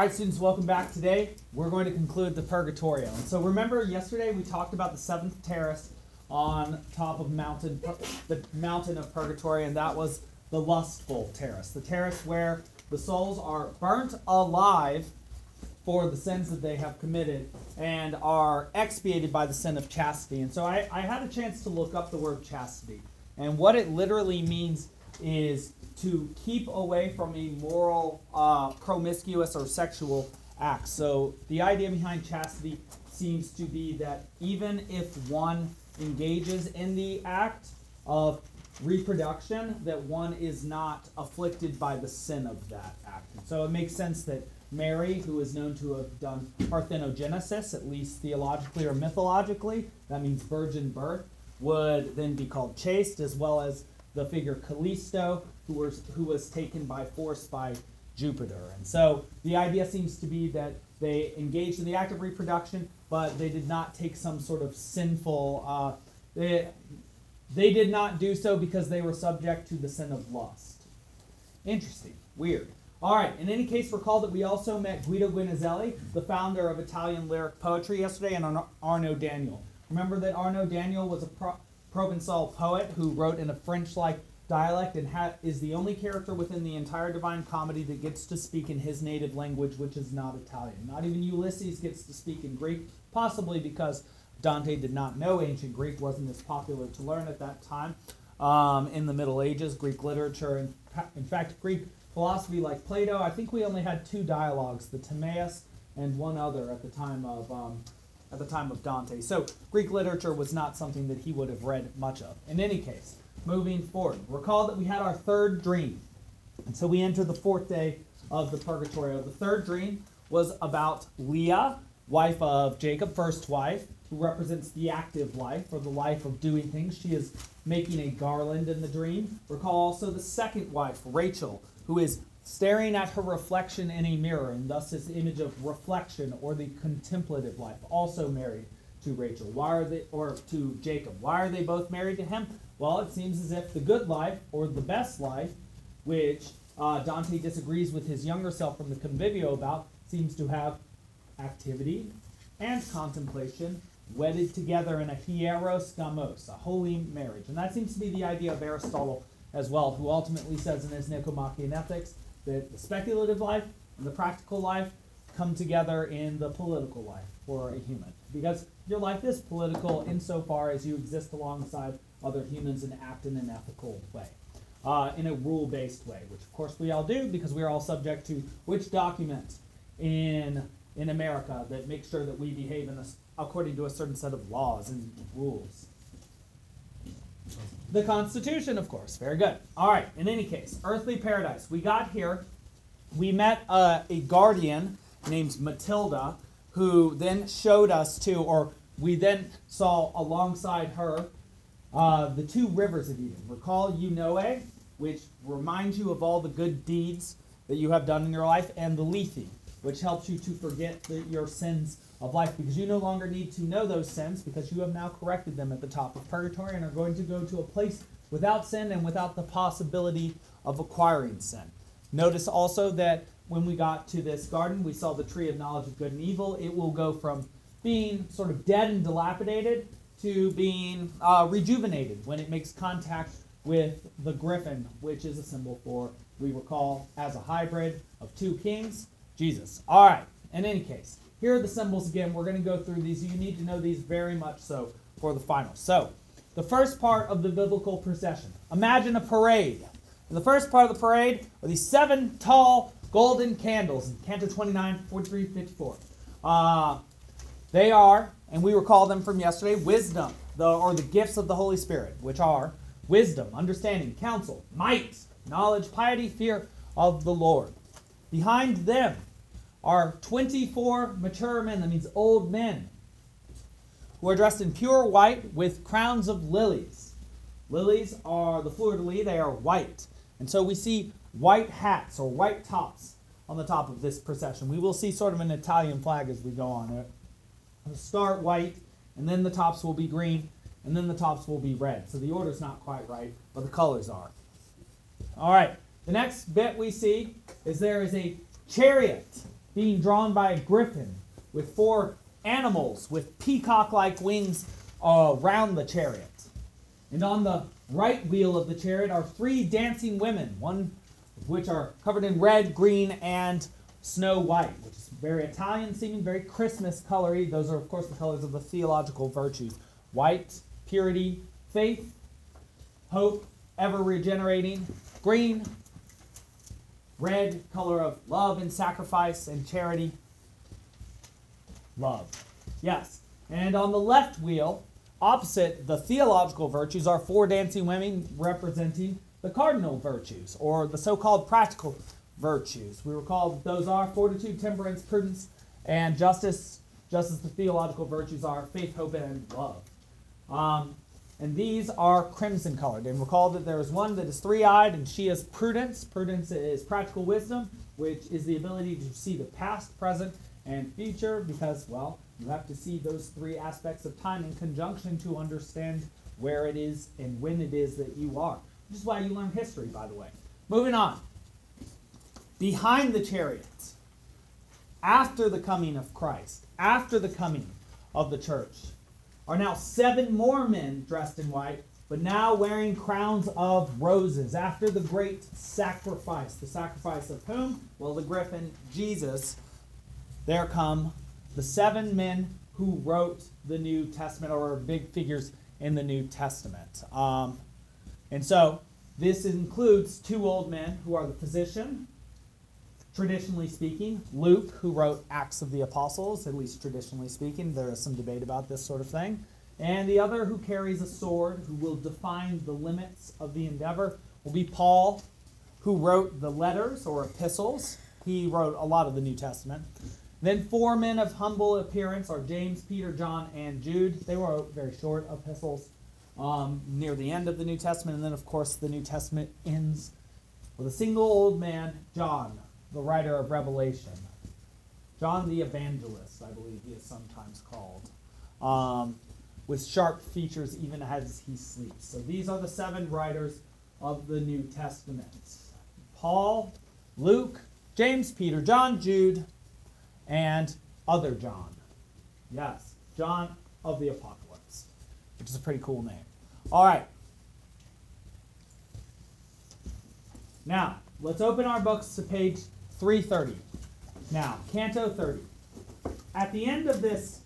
All right, students, welcome back. Today, we're going to conclude the Purgatorio. And so remember, yesterday we talked about the seventh terrace on top of mountain, the mountain of Purgatory, and that was the lustful terrace, the terrace where the souls are burnt alive for the sins that they have committed and are expiated by the sin of chastity. And so I, I had a chance to look up the word chastity, and what it literally means is to keep away from immoral, uh, promiscuous, or sexual acts. So the idea behind chastity seems to be that even if one engages in the act of reproduction, that one is not afflicted by the sin of that act. So it makes sense that Mary, who is known to have done parthenogenesis, at least theologically or mythologically, that means virgin birth, would then be called chaste, as well as the figure Callisto, who was who was taken by force by Jupiter. And so the idea seems to be that they engaged in the act of reproduction, but they did not take some sort of sinful. Uh, they, they did not do so because they were subject to the sin of lust. Interesting. Weird. All right. In any case, recall that we also met Guido Guinizelli, the founder of Italian lyric poetry, yesterday, and Arnaud Daniel. Remember that Arnaud Daniel was a Pro- Provençal poet who wrote in a French-like dialect and ha- is the only character within the entire Divine Comedy that gets to speak in his native language, which is not Italian. Not even Ulysses gets to speak in Greek, possibly because Dante did not know ancient Greek, wasn't as popular to learn at that time. Um, in the Middle Ages, Greek literature, and in fact, Greek philosophy like Plato, I think we only had two dialogues, the Timaeus and one other at the time of um, at the time of Dante. So Greek literature was not something that he would have read much of. In any case, moving forward. Recall that we had our third dream. And so we enter the fourth day of the Purgatorio. The third dream was about Leah, wife of Jacob, first wife, who represents the active life or the life of doing things. She is making a garland in the dream. Recall also the second wife, Rachel, who is staring at her reflection in a mirror, and thus this image of reflection or the contemplative life, also married to Rachel. Why are they or to Jacob? Why are they both married to him? Well, it seems as if the good life, or the best life, which uh, Dante disagrees with his younger self from the Convivio about, seems to have activity and contemplation wedded together in a hieros gamos, a holy marriage. And that seems to be the idea of Aristotle as well, who ultimately says in his Nicomachean Ethics that the speculative life and the practical life come together in the political life for a human. Because your life is political insofar as you exist alongside other humans and act in an ethical way, uh, in a rule based way, which of course we all do because we're all subject to which document in, in America that makes sure that we behave in a, according to a certain set of laws and rules. The Constitution, of course. Very good. All right. In any case, earthly paradise. We got here. We met uh, a guardian named Matilda, who then showed us to, or we then saw alongside her uh, the two rivers of Eden. Recall Eunoe, which reminds you of all the good deeds that you have done in your life, and the Lethe, which helps you to forget the, your sins of life because you no longer need to know those sins because you have now corrected them at the top of purgatory and are going to go to a place without sin and without the possibility of acquiring sin. Notice also that when we got to this garden, we saw the tree of knowledge of good and evil. It will go from being sort of dead and dilapidated to being uh, rejuvenated when it makes contact with the griffin, which is a symbol for, we recall, as a hybrid of two kings, Jesus. All right, in any case, here are the symbols again. We're going to go through these. You need to know these very much so for the final. So, the first part of the biblical procession. Imagine a parade. And the first part of the parade are these seven tall golden candles in Canto 29, 43, 54. Uh, they are and we recall them from yesterday wisdom, the, or the gifts of the Holy Spirit, which are wisdom, understanding, counsel, might, knowledge, piety, fear of the Lord. Behind them are 24 mature men, that means old men, who are dressed in pure white with crowns of lilies. Lilies are the fleur de lis, they are white. And so we see white hats or white tops on the top of this procession. We will see sort of an Italian flag as we go on uh, it. start white, and then the tops will be green, and then the tops will be red. So the order's not quite right, but the colors are. All right, the next bit we see is there is a chariot being drawn by a griffin, with four animals with peacock like wings uh, around the chariot. And on the right wheel of the chariot are three dancing women, one of which are covered in red, green, and snow white, which is very Italian seeming, very Christmas colory. Those are, of course, the colors of the theological virtues white, purity, faith, hope, ever regenerating, green, red, color of love and sacrifice and charity, love. Yes. And on the left wheel, opposite the theological virtues, are four dancing women representing the cardinal virtues, or the so called practical virtues. We recall those are fortitude, temperance, prudence, and justice, just as the theological virtues are faith, hope, and love. Um, and these are crimson colored. And recall that there is one that is three eyed, and she is prudence. Prudence is practical wisdom, which is the ability to see the past, present, and future, because, well, you have to see those three aspects of time in conjunction to understand where it is and when it is that you are. Which is why you learn history, by the way. Moving on. Behind the chariots, after the coming of Christ, after the coming of the church, are now seven more men dressed in white, but now wearing crowns of roses after the great sacrifice. The sacrifice of whom? Well, the griffin, Jesus. There come the seven men who wrote the New Testament or are big figures in the New Testament. Um, and so this includes two old men who are the physician, traditionally speaking, Luke, who wrote Acts of the Apostles, at least traditionally speaking. There is some debate about this sort of thing. And the other who carries a sword, who will define the limits of the endeavor, will be Paul, who wrote the letters or epistles. He wrote a lot of the New Testament. Then four men of humble appearance are James, Peter, John, and Jude. They wrote very short epistles um, near the end of the New Testament. And then, of course, the New Testament ends with a single old man, John, the writer of Revelation. John the Evangelist, I believe he is sometimes called, um, with sharp features even as he sleeps. So these are the seven writers of the New Testament Paul, Luke, James, Peter, John, Jude, and other John. Yes, John of the Apocalypse, which is a pretty cool name. All right. Now, let's open our books to page 330. Now, Canto 30. At the end of this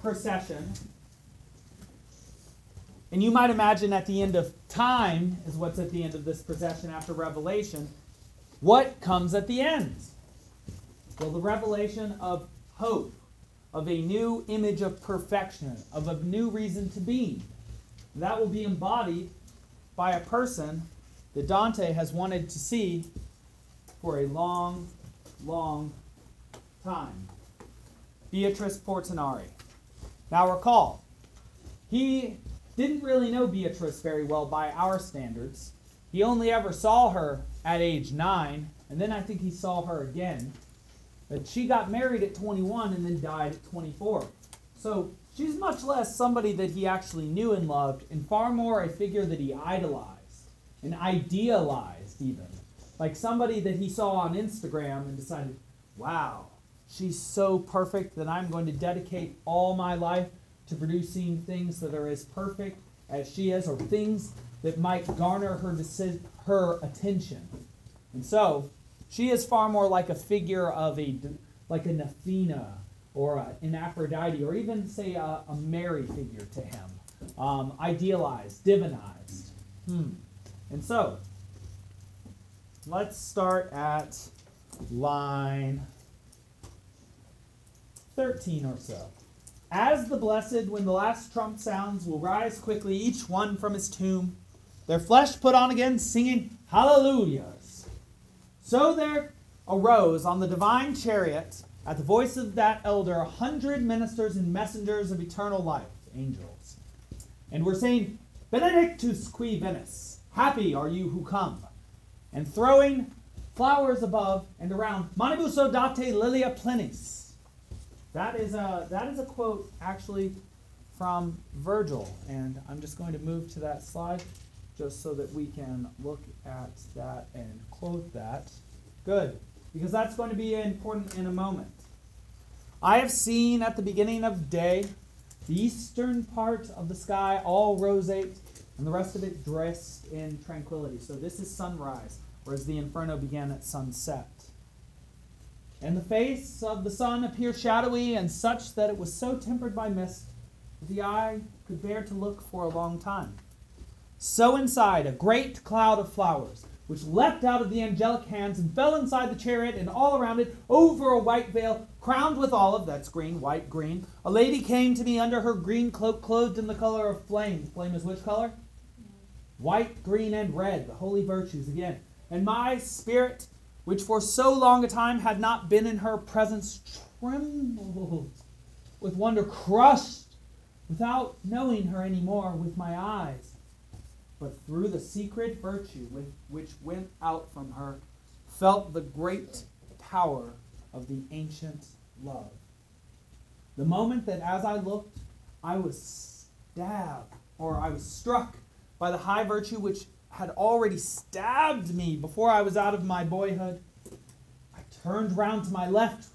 procession, and you might imagine at the end of time is what's at the end of this procession after Revelation. What comes at the end? Well, the revelation of hope, of a new image of perfection, of a new reason to be. That will be embodied by a person that Dante has wanted to see for a long, long time. Beatrice Portinari. Now recall, he didn't really know Beatrice very well by our standards. He only ever saw her at age nine, and then I think he saw her again. But she got married at 21 and then died at 24. So she's much less somebody that he actually knew and loved, and far more a figure that he idolized and idealized, even. Like somebody that he saw on Instagram and decided, wow, she's so perfect that I'm going to dedicate all my life to producing things that are as perfect as she is, or things that might garner her deci- her attention. And so, she is far more like a figure of a like an Athena or a, an Aphrodite, or even say a, a Mary figure to him, um, idealized, divinized. Hmm. And so, let's start at line 13 or so. As the blessed, when the last trump sounds, will rise quickly, each one from his tomb, their flesh put on again, singing hallelujahs. So there arose on the divine chariot, at the voice of that elder, a hundred ministers and messengers of eternal life, angels. And we're saying, Benedictus qui venis, happy are you who come. And throwing flowers above and around, Manibus odate lilia plenis that is a that is a quote actually from Virgil, and I'm just going to move to that slide just so that we can look at that and quote that. Good, because that's going to be important in a moment. I have seen at the beginning of day the eastern part of the sky all roseate, and the rest of it dressed in tranquility. So this is sunrise, whereas the inferno began at sunset. And the face of the sun appeared shadowy and such that it was so tempered by mist that the eye could bear to look for a long time. So inside, a great cloud of flowers, which leapt out of the angelic hands and fell inside the chariot and all around it over a white veil crowned with olive that's green white green a lady came to me under her green cloak clothed in the color of flame flame is which color white green and red the holy virtues again and my spirit which for so long a time had not been in her presence trembled with wonder crushed without knowing her any more with my eyes but through the secret virtue with, which went out from her, felt the great power of the ancient love. The moment that as I looked, I was stabbed, or I was struck by the high virtue which had already stabbed me before I was out of my boyhood, I turned round to my left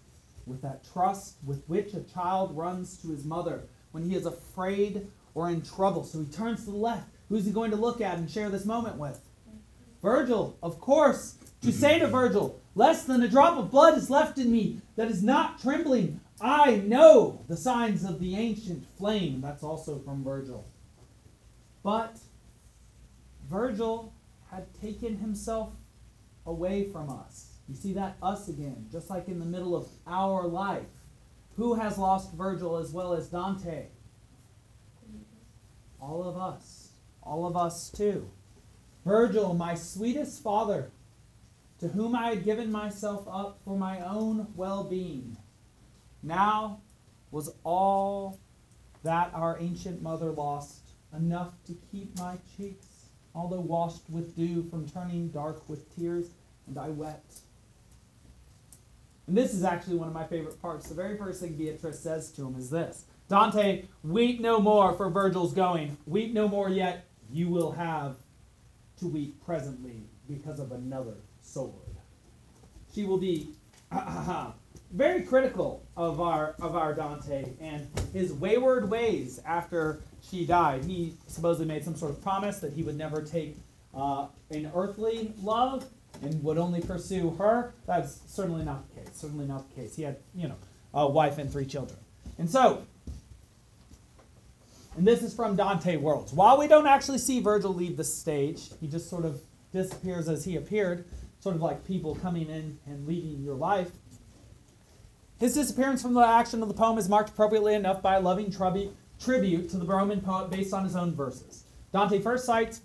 with that trust with which a child runs to his mother when he is afraid or in trouble. So he turns to the left Who's he going to look at and share this moment with? Virgil, of course. To mm-hmm. say to Virgil, less than a drop of blood is left in me that is not trembling. I know the signs of the ancient flame. That's also from Virgil. But Virgil had taken himself away from us. You see that us again, just like in the middle of our life. Who has lost Virgil as well as Dante? All of us all of us too. Virgil, my sweetest father, to whom I had given myself up for my own well being, now was all that our ancient mother lost enough to keep my cheeks, although washed with dew from turning dark with tears, and I wept. And this is actually one of my favorite parts. The very first thing Beatrice says to him is this Dante, weep no more for Virgil's going. Weep no more yet you will have to weep presently because of another sword. She will be very critical of our of our Dante and his wayward ways after she died. He supposedly made some sort of promise that he would never take uh, an earthly love and would only pursue her. That's certainly not the case. Certainly not the case. He had, you know, a wife and three children. And so and this is from Dante Worlds. While we don't actually see Virgil leave the stage, he just sort of disappears as he appeared, sort of like people coming in and leaving your life. His disappearance from the action of the poem is marked appropriately enough by a loving tribu- tribute to the Roman poet based on his own verses. Dante first cites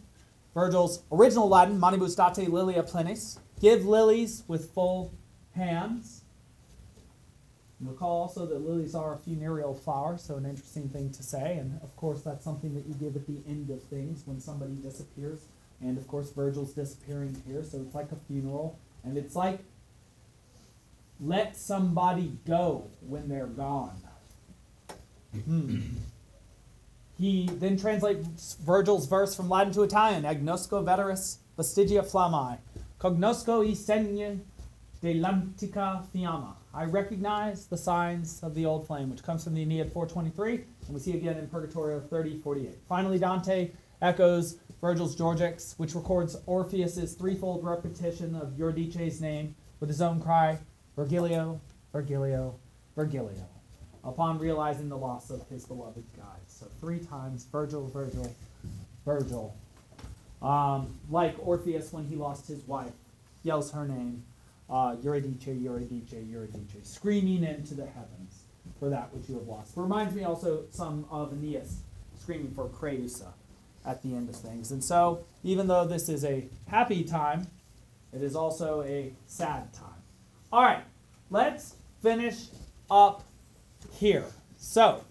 Virgil's original Latin, Manibus date lilia plenis, give lilies with full hands. Recall also that lilies are a funereal flower, so an interesting thing to say. And of course, that's something that you give at the end of things when somebody disappears. And of course, Virgil's disappearing here, so it's like a funeral. And it's like let somebody go when they're gone. Hmm. He then translates Virgil's verse from Latin to Italian Agnosco veteris vestigia flammae, cognosco i segni de l'antica fiamma. I recognize the signs of the old flame, which comes from the Aeneid 423, and we see again in Purgatorio 3048. Finally, Dante echoes Virgil's Georgics, which records Orpheus's threefold repetition of Eurydice's name with his own cry, Virgilio, Virgilio, Virgilio, upon realizing the loss of his beloved guide. So three times, Virgil, Virgil, Virgil. Um, like Orpheus when he lost his wife, yells her name, uh, Eurydice, Eurydice, Eurydice, screaming into the heavens for that which you have lost. Reminds me also some of Aeneas screaming for Creusa at the end of things. And so, even though this is a happy time, it is also a sad time. All right, let's finish up here. So,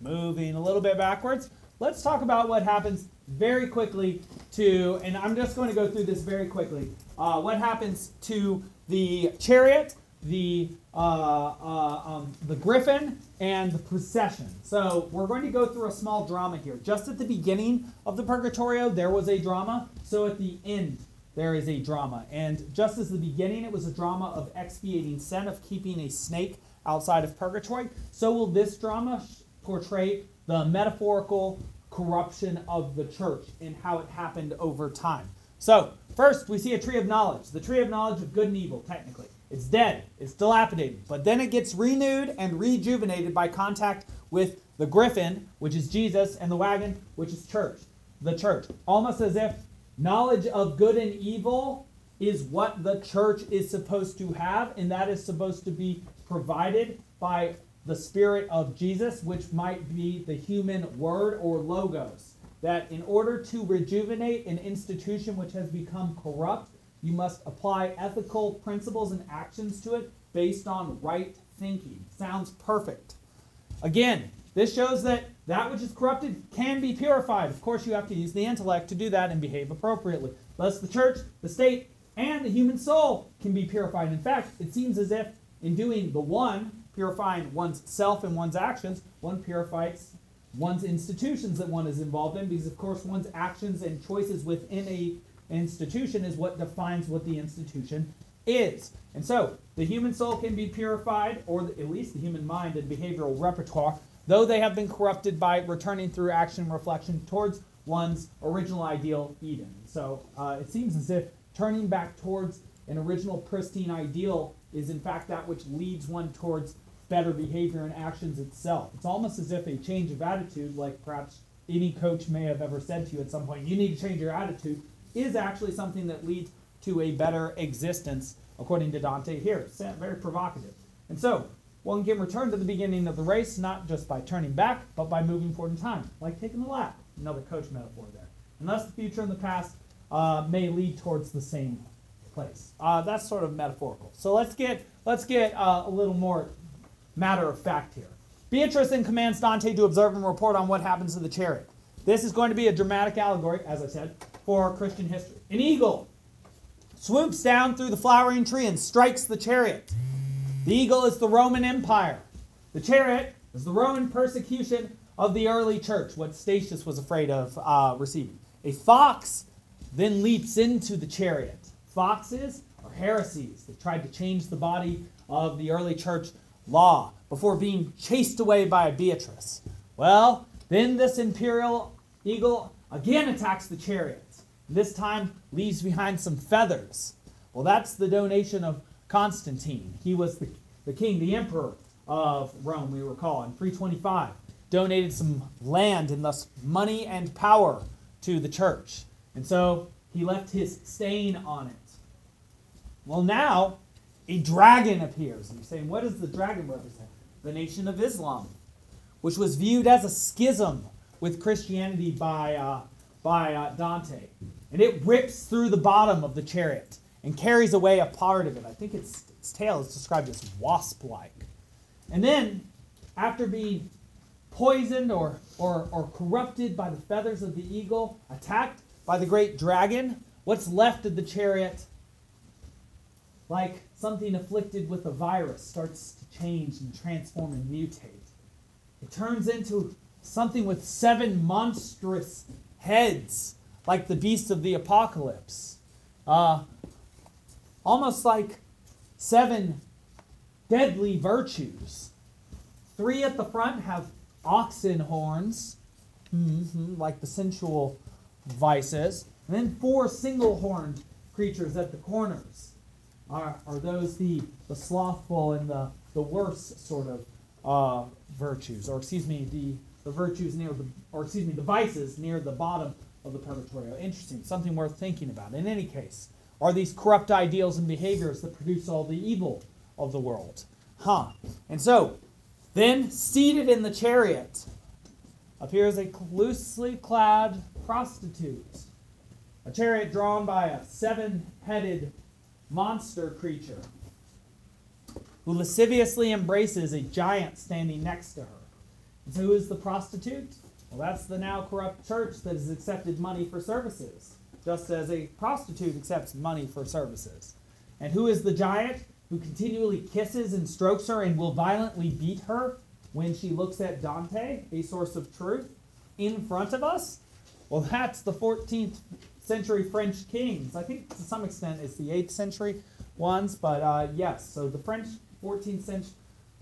moving a little bit backwards, let's talk about what happens very quickly to, and I'm just going to go through this very quickly uh, what happens to the chariot, the uh, uh, um, the griffin, and the procession. So we're going to go through a small drama here. Just at the beginning of the Purgatorio, there was a drama. So at the end, there is a drama. And just as the beginning, it was a drama of expiating sin, of keeping a snake outside of purgatory, so will this drama portray the metaphorical corruption of the church and how it happened over time. So, first, we see a tree of knowledge, the tree of knowledge of good and evil, technically. It's dead, it's dilapidated, but then it gets renewed and rejuvenated by contact with the griffin, which is Jesus, and the wagon, which is church, the church. Almost as if knowledge of good and evil is what the church is supposed to have, and that is supposed to be provided by the Spirit of Jesus, which might be the human word or logos. That in order to rejuvenate an institution which has become corrupt, you must apply ethical principles and actions to it based on right thinking. Sounds perfect. Again, this shows that that which is corrupted can be purified. Of course, you have to use the intellect to do that and behave appropriately. Thus, the church, the state, and the human soul can be purified. In fact, it seems as if in doing the one, purifying one's self and one's actions, one purifies one's institutions that one is involved in because, of course, one's actions and choices within a institution is what defines what the institution is. And so, the human soul can be purified, or at least the human mind and behavioral repertoire, though they have been corrupted by returning through action and reflection towards one's original ideal, Eden. So, uh, it seems as if turning back towards an original pristine ideal is, in fact, that which leads one towards better behavior and actions itself. It's almost as if a change of attitude, like perhaps any coach may have ever said to you at some point, you need to change your attitude, is actually something that leads to a better existence, according to Dante here. It's very provocative. And so, one can return to the beginning of the race not just by turning back, but by moving forward in time, like taking a lap. Another coach metaphor there. And thus, the future and the past uh, may lead towards the same place. Uh, that's sort of metaphorical. So let's get let's get uh, a little more matter of fact here. Beatrice then commands Dante to observe and report on what happens to the chariot. This is going to be a dramatic allegory, as I said, for Christian history. An eagle swoops down through the flowering tree and strikes the chariot. The eagle is the Roman Empire. The chariot is the Roman persecution of the early church, what Statius was afraid of uh, receiving. A fox then leaps into the chariot. Foxes are heresies that tried to change the body of the early church law before being chased away by Beatrice. Well, then this imperial eagle again attacks the chariot. This time leaves behind some feathers. Well, that's the donation of Constantine. He was the, the king, the emperor of Rome, we recall, in 325. Donated some land and thus money and power to the church. And so he left his stain on it. Well, now a dragon appears. And you're saying, what does the dragon represent? The Nation of Islam, which was viewed as a schism with Christianity by, uh, by uh, Dante. And it rips through the bottom of the chariot and carries away a part of it. I think its, its tail is described as wasp like. And then, after being poisoned or, or, or corrupted by the feathers of the eagle, attacked by the great dragon, what's left of the chariot, like something afflicted with a virus, starts to change and transform and mutate. It turns into something with seven monstrous heads, like the beast of the apocalypse. Uh, almost like seven deadly virtues. Three at the front have oxen horns, mm-hmm, like the sensual vices, and then four single horned creatures at the corners are, are those the, the slothful and the, the worse sort of uh, virtues, or excuse me, the, the virtues near the, or excuse me, the vices near the bottom of the purgatorio. Interesting, something worth thinking about. In any case, are these corrupt ideals and behaviors that produce all the evil of the world? Huh. And so, then, seated in the chariot, appears a loosely clad prostitute. A chariot drawn by a seven headed monster creature who lasciviously embraces a giant standing next to her. And so, who is the prostitute? Well, that's the now corrupt church that has accepted money for services, just as a prostitute accepts money for services. And who is the giant who continually kisses and strokes her and will violently beat her when she looks at Dante, a source of truth, in front of us? Well, that's the 14th century French kings. I think to some extent it's the 8th century ones, but uh, yes, so the French 14th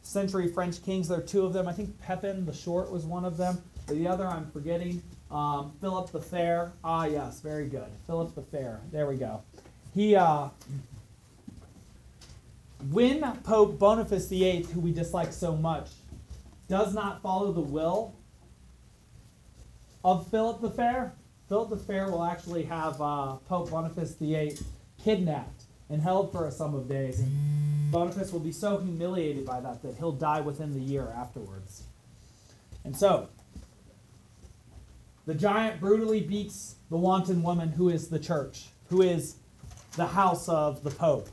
century French kings. There are two of them. I think Pepin the Short was one of them. The other I'm forgetting. Um, Philip the Fair. Ah, yes, very good. Philip the Fair. There we go. He, uh, when Pope Boniface VIII, who we dislike so much, does not follow the will of Philip the Fair, Philip the Fair will actually have uh, Pope Boniface VIII kidnapped and held for a sum of days. And Boniface will be so humiliated by that that he'll die within the year afterwards. And so, the giant brutally beats the wanton woman who is the church, who is the house of the Pope,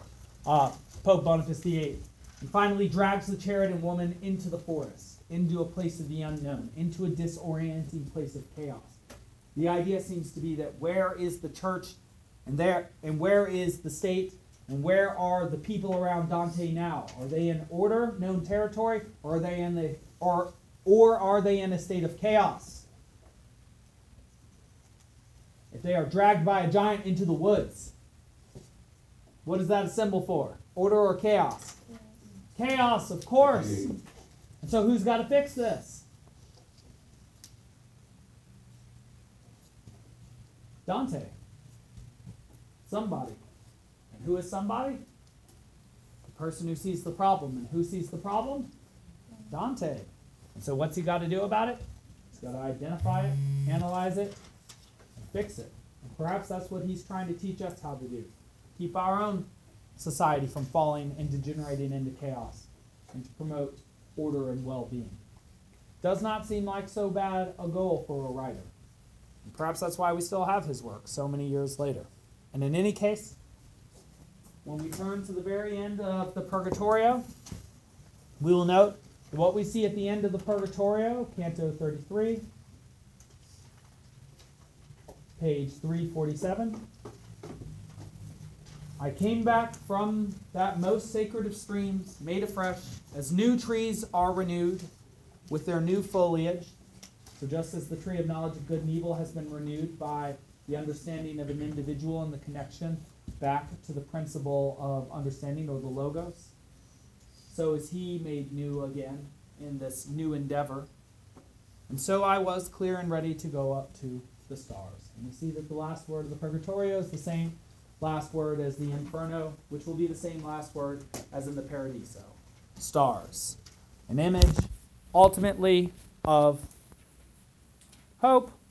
uh, Pope Boniface VIII, and finally drags the Charitan woman into the forest, into a place of the unknown, into a disorienting place of chaos. The idea seems to be that where is the church and there and where is the state and where are the people around Dante now? Are they in order, known territory, or are they in the or or are they in a state of chaos? If they are dragged by a giant into the woods, what is that a symbol for? Order or chaos? Chaos, of course. And so who's got to fix this? Dante. Somebody. And who is somebody? The person who sees the problem. And who sees the problem? Dante. And so what's he got to do about it? He's got to identify it, analyze it, and fix it. And perhaps that's what he's trying to teach us how to do. Keep our own society from falling and degenerating into chaos and to promote order and well-being. Does not seem like so bad a goal for a writer. And perhaps that's why we still have his work so many years later. And in any case, when we turn to the very end of the Purgatorio, we will note that what we see at the end of the Purgatorio, Canto 33, page 347. I came back from that most sacred of streams, made afresh, as new trees are renewed with their new foliage. So, just as the tree of knowledge of good and evil has been renewed by the understanding of an individual and the connection back to the principle of understanding or the Logos, so is he made new again in this new endeavor. And so I was clear and ready to go up to the stars. And we see that the last word of the Purgatorio is the same last word as the Inferno, which will be the same last word as in the Paradiso. Stars. An image, ultimately, of hope